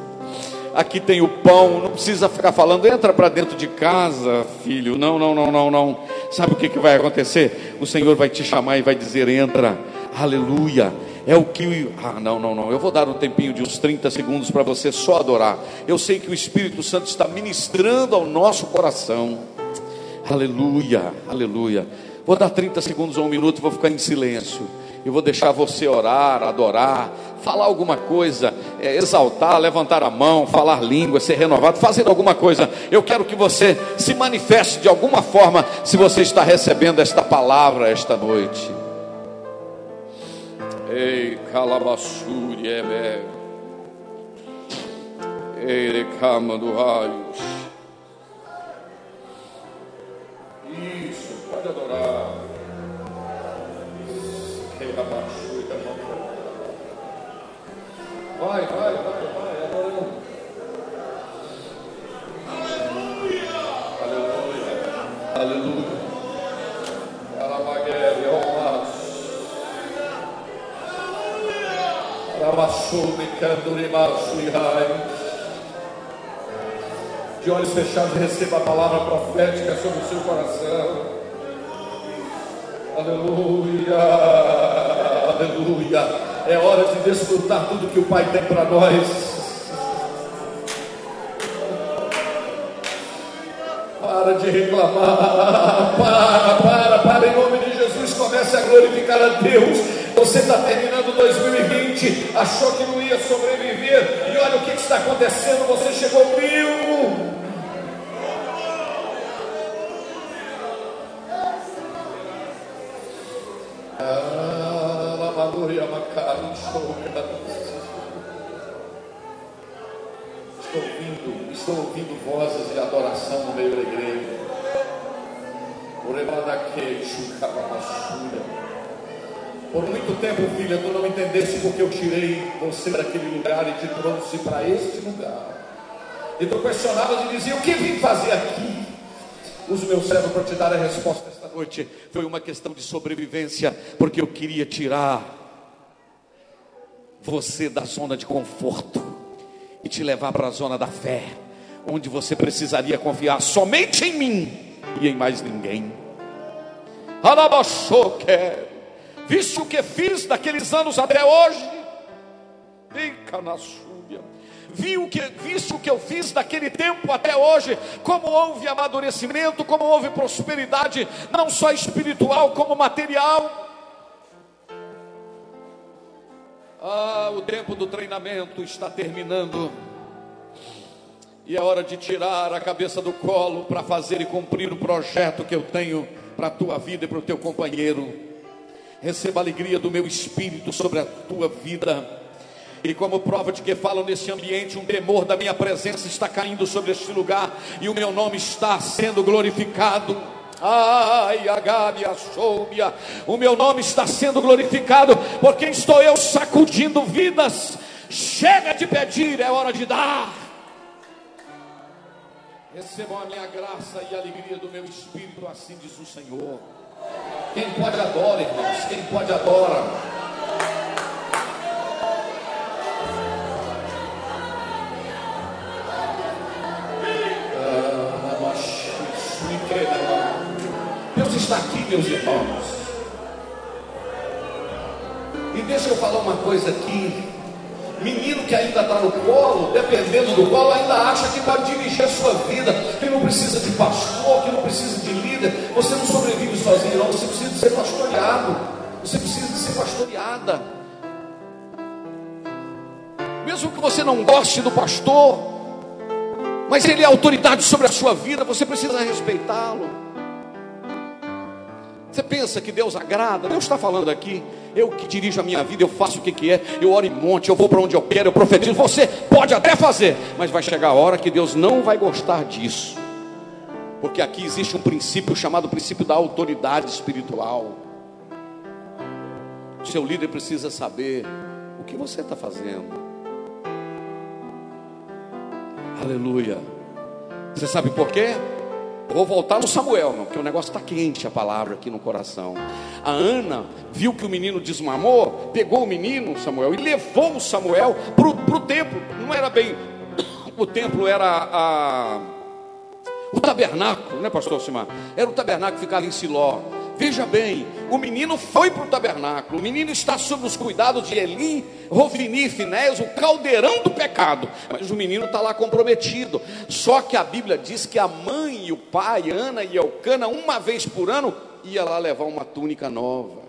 B: aqui tem o pão, não precisa ficar falando, entra para dentro de casa, filho. Não, não, não, não, não. Sabe o que, que vai acontecer? O Senhor vai te chamar e vai dizer: entra, aleluia. É o que. Ah, não, não, não. Eu vou dar um tempinho de uns 30 segundos para você só adorar. Eu sei que o Espírito Santo está ministrando ao nosso coração. Aleluia, aleluia. Vou dar 30 segundos ou um minuto, vou ficar em silêncio. Eu vou deixar você orar, adorar, falar alguma coisa, é, exaltar, levantar a mão, falar língua, ser renovado, fazer alguma coisa. Eu quero que você se manifeste de alguma forma se você está recebendo esta palavra esta noite. Ei, calabassuri, ebe. Ei, cama do raios. Isso, pode adorar. Vai, vai, vai, vai, adorando. Aleluia! Aleluia! Aleluia! Arabaguere, Romas. Arabaçume, Candurimaçu e Rai. De olhos fechados, receba a palavra profética sobre o seu coração. Aleluia, aleluia. É hora de desfrutar tudo que o Pai tem para nós. Para de reclamar. Para, para, para. Em nome de Jesus, comece a glorificar a Deus. Você está terminando 2020, achou que não ia sobreviver, e olha o que está acontecendo. Você chegou vivo. Estou ouvindo, estou ouvindo vozes de adoração no meio da igreja. Por muito tempo, filha, tu não entendeste porque eu tirei você daquele lugar e te trouxe para este lugar. E tu questionavas e dizia: O que vim fazer aqui? Uso meu cérebro para te dar a resposta esta noite. Foi uma questão de sobrevivência, porque eu queria tirar você da zona de conforto e te levar para a zona da fé, onde você precisaria confiar somente em mim e em mais ninguém. Alabaxoque, viste o que fiz daqueles anos até hoje? Fica na súbia. Viu que, viste o que eu fiz daquele tempo até hoje, como houve amadurecimento, como houve prosperidade, não só espiritual, como material. Ah, o tempo do treinamento está terminando. E é hora de tirar a cabeça do colo para fazer e cumprir o projeto que eu tenho para a tua vida e para o teu companheiro. Receba a alegria do meu espírito sobre a tua vida. E como prova de que falo nesse ambiente, um temor da minha presença está caindo sobre este lugar e o meu nome está sendo glorificado. Ai, Agabe, Soubia, o meu nome está sendo glorificado, porque estou eu sacudindo vidas. Chega de pedir, é hora de dar. Recebam a minha graça e a alegria do meu espírito, assim diz o Senhor. Quem pode adora, irmãos, quem pode adora. Aqui, meus irmãos. E deixa eu falar uma coisa aqui. Menino que ainda está no colo, dependendo do colo, ainda acha que pode dirigir a sua vida, que não precisa de pastor, que não precisa de líder. Você não sobrevive sozinho, não. Você precisa de ser pastoreado. Você precisa de ser pastoreada. Mesmo que você não goste do pastor, mas ele é autoridade sobre a sua vida, você precisa respeitá-lo. Você pensa que Deus agrada? Deus está falando aqui. Eu que dirijo a minha vida, eu faço o que, que é, eu oro em monte, eu vou para onde eu quero, eu profetizo. Você pode até fazer, mas vai chegar a hora que Deus não vai gostar disso. Porque aqui existe um princípio chamado princípio da autoridade espiritual. O seu líder precisa saber o que você está fazendo. Aleluia. Você sabe por quê? Vou voltar no Samuel, não, porque o negócio está quente a palavra aqui no coração. A Ana viu que o menino desmamou, pegou o menino, Samuel, e levou o Samuel para o templo. Não era bem. O templo era a, o tabernáculo, né, pastor Simar? Era o tabernáculo que ficava em Siló. Veja bem, o menino foi para o tabernáculo, o menino está sob os cuidados de Eli, Rovini Finés, o caldeirão do pecado, mas o menino está lá comprometido. Só que a Bíblia diz que a mãe e o pai, Ana e Elcana, uma vez por ano, ia lá levar uma túnica nova,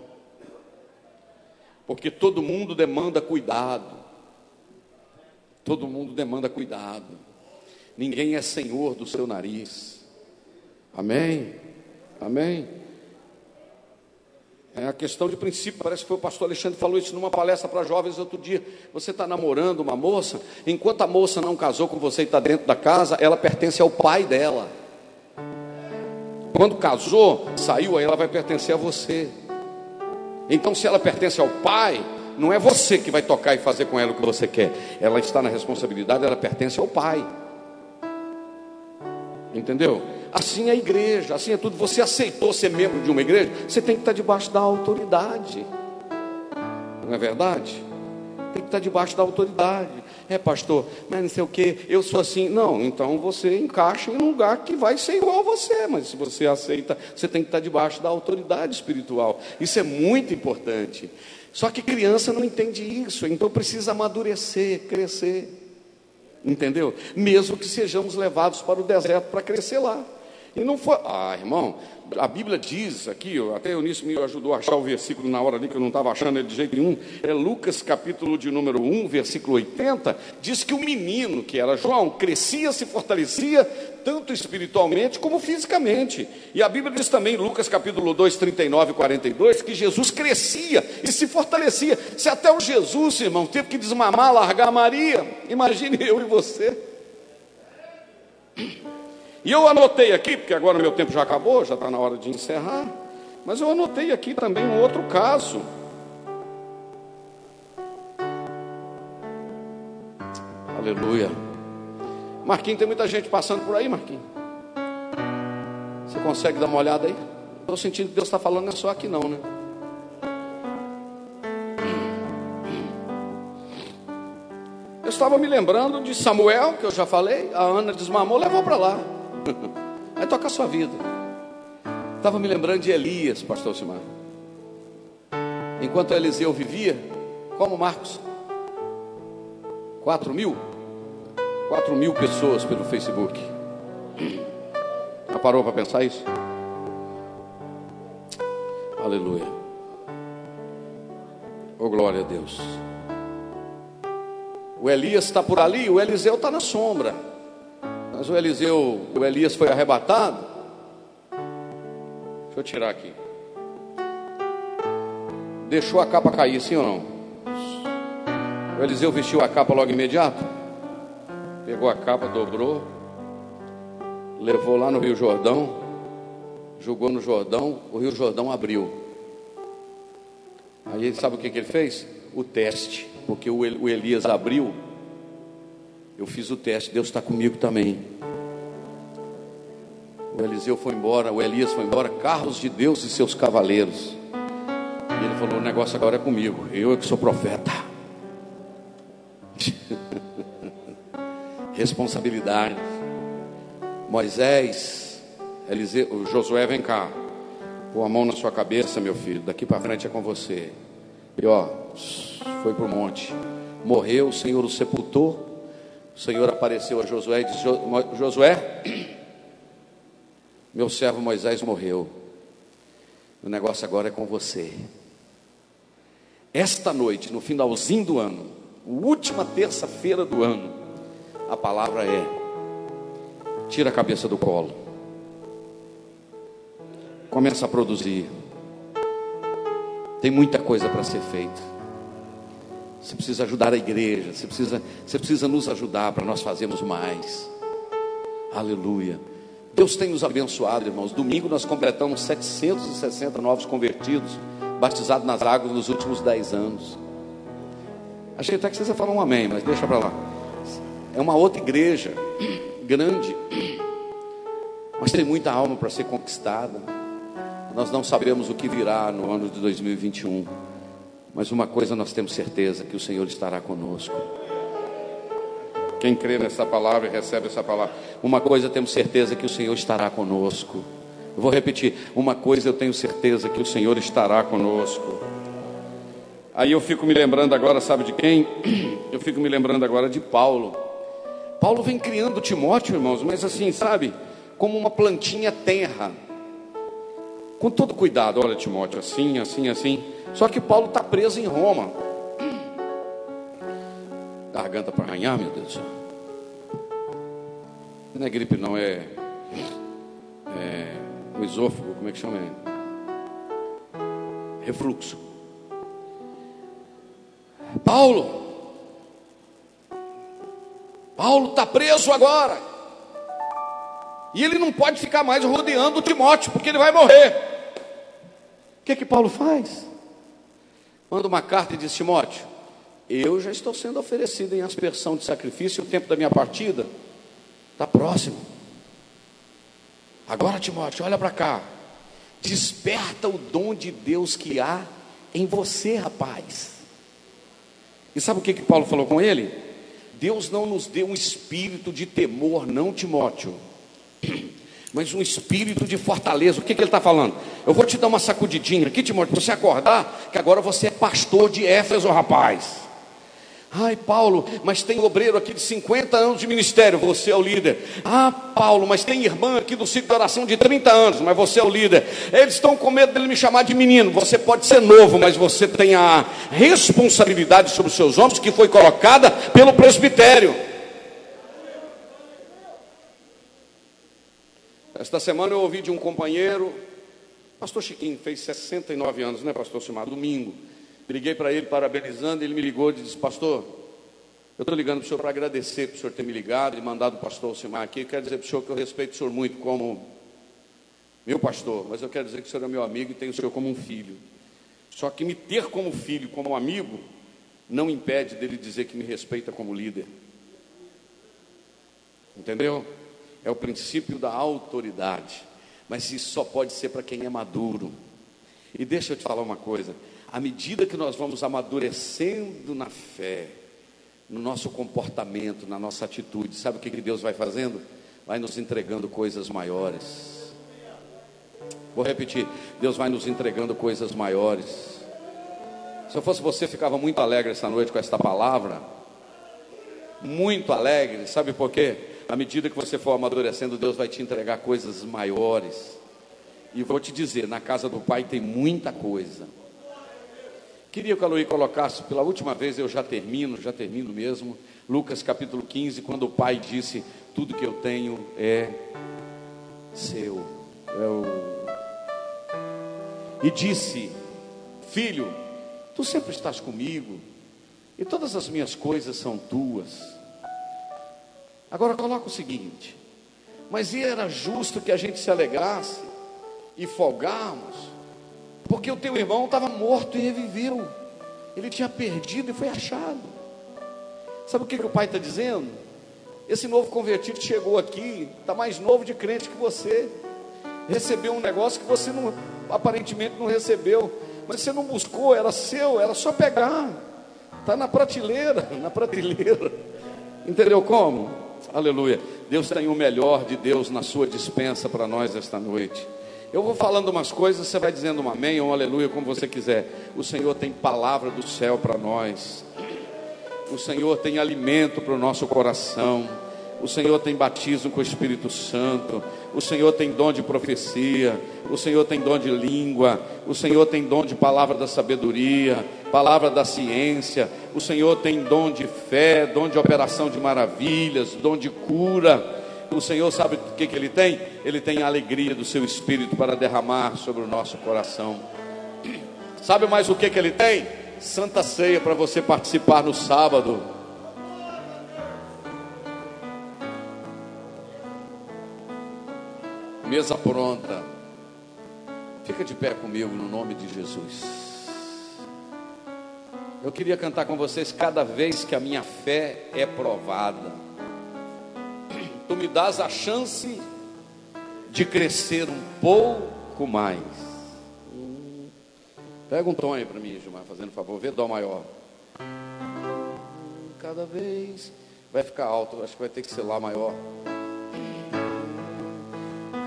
B: porque todo mundo demanda cuidado, todo mundo demanda cuidado, ninguém é senhor do seu nariz, amém? Amém? É a questão de princípio, parece que foi o pastor Alexandre que falou isso numa palestra para jovens outro dia. Você está namorando uma moça, enquanto a moça não casou com você e está dentro da casa, ela pertence ao pai dela. Quando casou, saiu, aí ela vai pertencer a você. Então, se ela pertence ao pai, não é você que vai tocar e fazer com ela o que você quer. Ela está na responsabilidade, ela pertence ao pai. Entendeu? Assim é a igreja, assim é tudo. Você aceitou ser membro de uma igreja, você tem que estar debaixo da autoridade. Não é verdade? Tem que estar debaixo da autoridade. É, pastor, mas não sei o que, eu sou assim. Não, então você encaixa em um lugar que vai ser igual a você, mas se você aceita, você tem que estar debaixo da autoridade espiritual. Isso é muito importante. Só que criança não entende isso, então precisa amadurecer, crescer. Entendeu? Mesmo que sejamos levados para o deserto para crescer lá. E não foi. Ah, irmão, a Bíblia diz aqui, até o Eunice me ajudou a achar o versículo na hora ali que eu não estava achando ele de jeito nenhum. É Lucas capítulo de número 1, versículo 80, diz que o menino, que era João, crescia, se fortalecia, tanto espiritualmente como fisicamente. E a Bíblia diz também, Lucas capítulo 2, 39 e 42, que Jesus crescia e se fortalecia. Se até o Jesus, irmão, teve que desmamar, largar Maria, imagine eu e você. E eu anotei aqui, porque agora meu tempo já acabou, já está na hora de encerrar. Mas eu anotei aqui também um outro caso. Aleluia. Marquinhos, tem muita gente passando por aí, Marquinhos. Você consegue dar uma olhada aí? Estou sentindo que Deus está falando, não é só aqui não, né? Eu estava me lembrando de Samuel, que eu já falei, a Ana desmamou, levou para lá. Aí toca a sua vida. Estava me lembrando de Elias, pastor Simar. Enquanto Eliseu vivia, como Marcos? Quatro mil? Quatro mil pessoas pelo Facebook. Já parou para pensar isso? Aleluia. Oh glória a Deus. O Elias está por ali, o Eliseu está na sombra. Mas o Eliseu, o Elias foi arrebatado. Deixa eu tirar aqui. Deixou a capa cair, sim ou não? O Eliseu vestiu a capa logo imediato. Pegou a capa, dobrou, levou lá no Rio Jordão, jogou no Jordão, o Rio Jordão abriu. Aí sabe o que, que ele fez? O teste, porque o Elias abriu eu fiz o teste, Deus está comigo também. O Eliseu foi embora, o Elias foi embora, carros de Deus e seus cavaleiros. E ele falou: o negócio agora é comigo, eu é que sou profeta. Responsabilidade. Moisés, Eliseu, Josué, vem cá. Pôr a mão na sua cabeça, meu filho. Daqui para frente é com você. E ó, foi para o monte. Morreu, o Senhor o sepultou. O Senhor apareceu a Josué e disse: Josué, meu servo Moisés morreu. O negócio agora é com você. Esta noite, no finalzinho do ano, última terça-feira do ano, a palavra é: tira a cabeça do colo, começa a produzir. Tem muita coisa para ser feita. Você precisa ajudar a igreja, você precisa, você precisa nos ajudar para nós fazermos mais. Aleluia. Deus tem nos abençoado, irmãos. Domingo nós completamos 760 novos convertidos, batizados nas águas nos últimos 10 anos. Achei até que vocês iam falar um amém, mas deixa para lá. É uma outra igreja, grande, mas tem muita alma para ser conquistada. Nós não sabemos o que virá no ano de 2021. Mas uma coisa nós temos certeza: que o Senhor estará conosco. Quem crê nessa palavra e recebe essa palavra, uma coisa temos certeza: que o Senhor estará conosco. Vou repetir: uma coisa eu tenho certeza: que o Senhor estará conosco. Aí eu fico me lembrando agora, sabe de quem? Eu fico me lembrando agora de Paulo. Paulo vem criando Timóteo, irmãos, mas assim, sabe? Como uma plantinha terra. Com todo cuidado, olha, Timóteo, assim, assim, assim. Só que Paulo está preso em Roma. Garganta para arranhar, meu Deus do céu. Não é gripe, não, é. É. O esôfago, como é que chama? Refluxo. Paulo. Paulo está preso agora. E ele não pode ficar mais rodeando Timóteo, porque ele vai morrer. O que que Paulo faz? Manda uma carta e diz: Timóteo, eu já estou sendo oferecido em aspersão de sacrifício, o tempo da minha partida está próximo. Agora, Timóteo, olha para cá. Desperta o dom de Deus que há em você, rapaz. E sabe o que, que Paulo falou com ele? Deus não nos deu um espírito de temor, não, Timóteo mas um espírito de fortaleza. O que, que ele está falando? Eu vou te dar uma sacudidinha aqui, Timóteo, para você acordar que agora você é pastor de Éfeso, rapaz. Ai, Paulo, mas tem obreiro aqui de 50 anos de ministério, você é o líder. Ah, Paulo, mas tem irmã aqui do ciclo de oração de 30 anos, mas você é o líder. Eles estão com medo dele me chamar de menino. Você pode ser novo, mas você tem a responsabilidade sobre os seus ombros que foi colocada pelo presbitério. Esta semana eu ouvi de um companheiro, pastor Chiquinho, fez 69 anos, né, pastor Simar? Domingo. Liguei para ele parabenizando, ele me ligou e disse: Pastor, eu estou ligando para o senhor para agradecer por o senhor ter me ligado e mandado o pastor Simar aqui. Quero dizer para o senhor que eu respeito o senhor muito como meu pastor, mas eu quero dizer que o senhor é meu amigo e tenho o senhor como um filho. Só que me ter como filho, como amigo, não impede dele dizer que me respeita como líder. Entendeu? É o princípio da autoridade. Mas isso só pode ser para quem é maduro. E deixa eu te falar uma coisa: à medida que nós vamos amadurecendo na fé, no nosso comportamento, na nossa atitude, sabe o que, que Deus vai fazendo? Vai nos entregando coisas maiores. Vou repetir: Deus vai nos entregando coisas maiores. Se eu fosse você, ficava muito alegre essa noite com esta palavra. Muito alegre, sabe por quê? À medida que você for amadurecendo, Deus vai te entregar coisas maiores. E vou te dizer: na casa do Pai tem muita coisa. Queria que a Luí colocasse pela última vez, eu já termino, já termino mesmo. Lucas capítulo 15, quando o pai disse: Tudo que eu tenho é seu. É o... E disse: Filho, tu sempre estás comigo, e todas as minhas coisas são tuas. Agora coloca o seguinte: Mas era justo que a gente se alegrasse e folgarmos porque o teu irmão estava morto e reviveu. Ele tinha perdido e foi achado. Sabe o que, que o pai está dizendo? Esse novo convertido chegou aqui, está mais novo de crente que você. Recebeu um negócio que você não, aparentemente não recebeu. Mas você não buscou, era seu, era só pegar. Está na prateleira, na prateleira. Entendeu como? Aleluia. Deus tem o melhor de Deus na sua dispensa para nós esta noite. Eu vou falando umas coisas, você vai dizendo um amém ou um aleluia, como você quiser. O Senhor tem palavra do céu para nós. O Senhor tem alimento para o nosso coração. O Senhor tem batismo com o Espírito Santo. O Senhor tem dom de profecia. O Senhor tem dom de língua. O Senhor tem dom de palavra da sabedoria, palavra da ciência. O Senhor tem dom de fé, dom de operação de maravilhas, dom de cura o Senhor sabe o que, que Ele tem? Ele tem a alegria do seu Espírito para derramar sobre o nosso coração. Sabe mais o que, que Ele tem? Santa Ceia para você participar no sábado. Mesa pronta. Fica de pé comigo no nome de Jesus. Eu queria cantar com vocês cada vez que a minha fé é provada tu me dás a chance de crescer um pouco mais. Pega um tom aí para mim, Gilmar, fazendo favor, vê dó maior. Cada vez vai ficar alto, acho que vai ter que ser lá maior.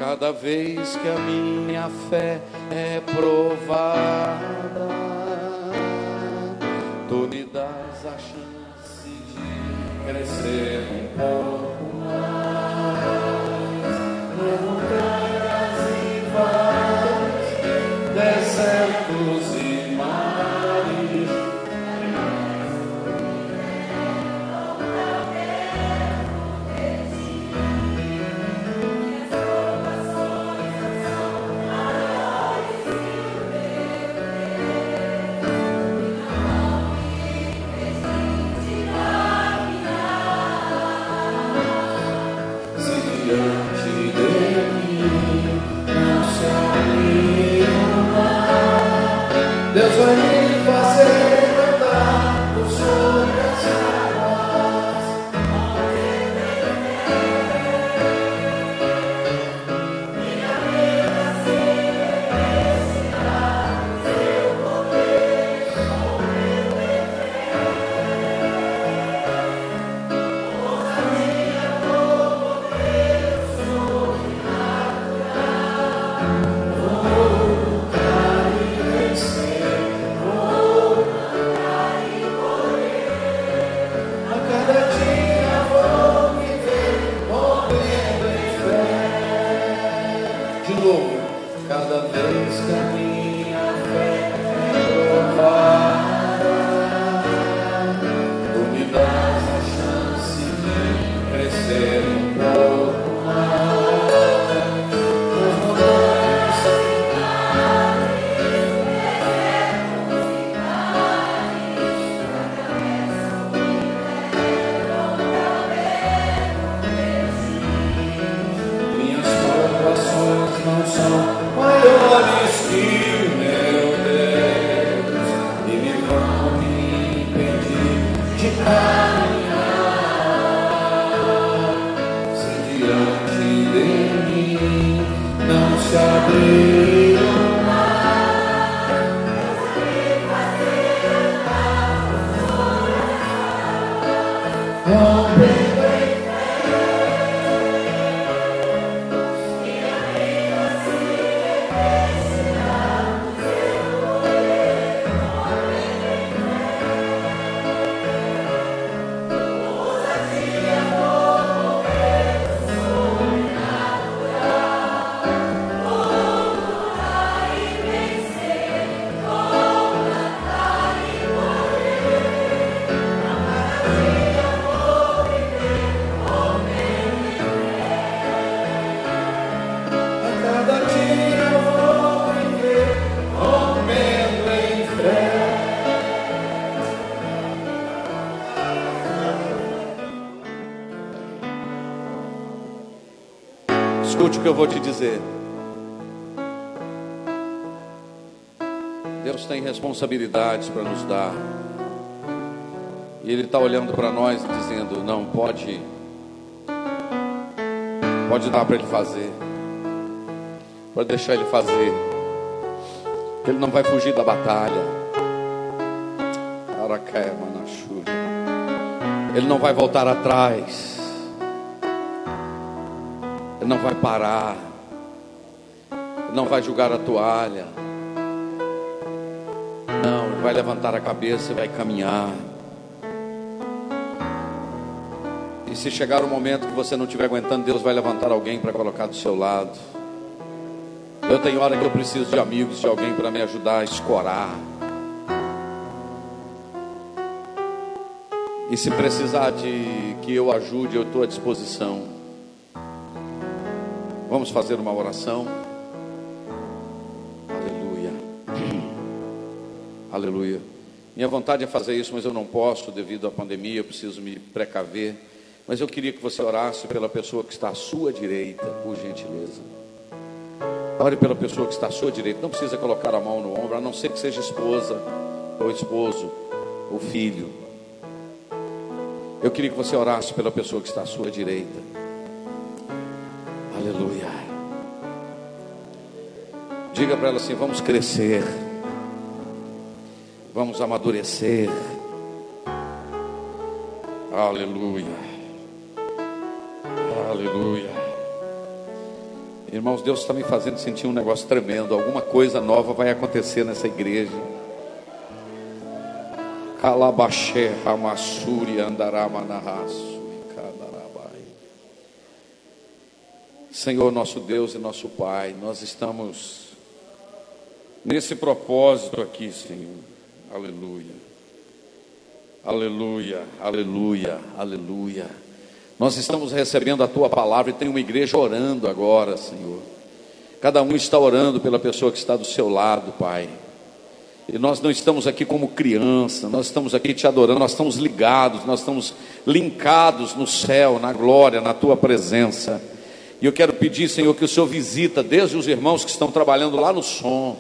B: Cada vez que a minha fé é provada, tu me dás a chance de crescer um pouco. Eu vou te dizer. Deus tem responsabilidades para nos dar. E Ele está olhando para nós dizendo: não, pode, pode dar para Ele fazer, pode deixar Ele fazer, Ele não vai fugir da batalha. Ele não vai voltar atrás. Ele não vai parar. Não vai julgar a toalha. Não, ele vai levantar a cabeça e vai caminhar. E se chegar o momento que você não estiver aguentando, Deus vai levantar alguém para colocar do seu lado. Eu tenho hora que eu preciso de amigos, de alguém para me ajudar a escorar. E se precisar de que eu ajude, eu estou à disposição. Vamos fazer uma oração. Aleluia. Aleluia. Minha vontade é fazer isso, mas eu não posso devido à pandemia, eu preciso me precaver. Mas eu queria que você orasse pela pessoa que está à sua direita, por gentileza. Ore pela pessoa que está à sua direita. Não precisa colocar a mão no ombro, a não ser que seja esposa, ou esposo, ou filho. Eu queria que você orasse pela pessoa que está à sua direita. Aleluia. Diga para ela assim: vamos crescer, vamos amadurecer. Aleluia. Aleluia. Irmãos, Deus está me fazendo sentir um negócio tremendo. Alguma coisa nova vai acontecer nessa igreja. Calabaxé, Ramassuri, Andaramanahaço. Senhor nosso Deus e nosso Pai, nós estamos nesse propósito aqui, Senhor. Aleluia. Aleluia, aleluia, aleluia. Nós estamos recebendo a tua palavra e tem uma igreja orando agora, Senhor. Cada um está orando pela pessoa que está do seu lado, Pai. E nós não estamos aqui como criança, nós estamos aqui te adorando, nós estamos ligados, nós estamos linkados no céu, na glória, na tua presença. E eu quero pedir, Senhor, que o Senhor visita desde os irmãos que estão trabalhando lá no som,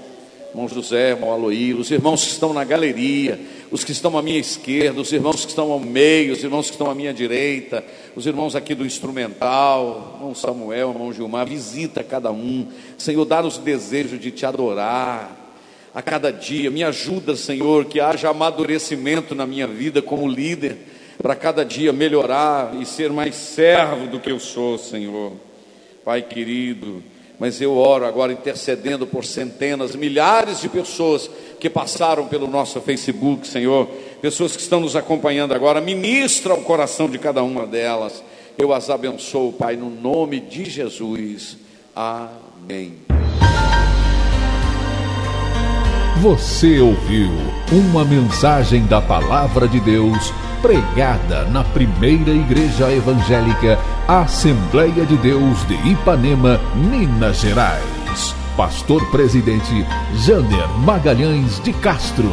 B: irmão José, irmão Aloí, os irmãos que estão na galeria, os que estão à minha esquerda, os irmãos que estão ao meio, os irmãos que estão à minha direita, os irmãos aqui do instrumental, irmão Samuel, irmão Gilmar, visita cada um. Senhor, dá os desejos de te adorar a cada dia. Me ajuda, Senhor, que haja amadurecimento na minha vida como líder, para cada dia melhorar e ser mais servo do que eu sou, Senhor. Pai querido, mas eu oro agora intercedendo por centenas, milhares de pessoas que passaram pelo nosso Facebook, Senhor, pessoas que estão nos acompanhando agora, ministra o coração de cada uma delas. Eu as abençoo, Pai, no nome de Jesus. Amém.
A: Você ouviu uma mensagem da Palavra de Deus pregada na primeira igreja evangélica Assembleia de Deus de Ipanema, Minas Gerais. Pastor Presidente Janer Magalhães de Castro.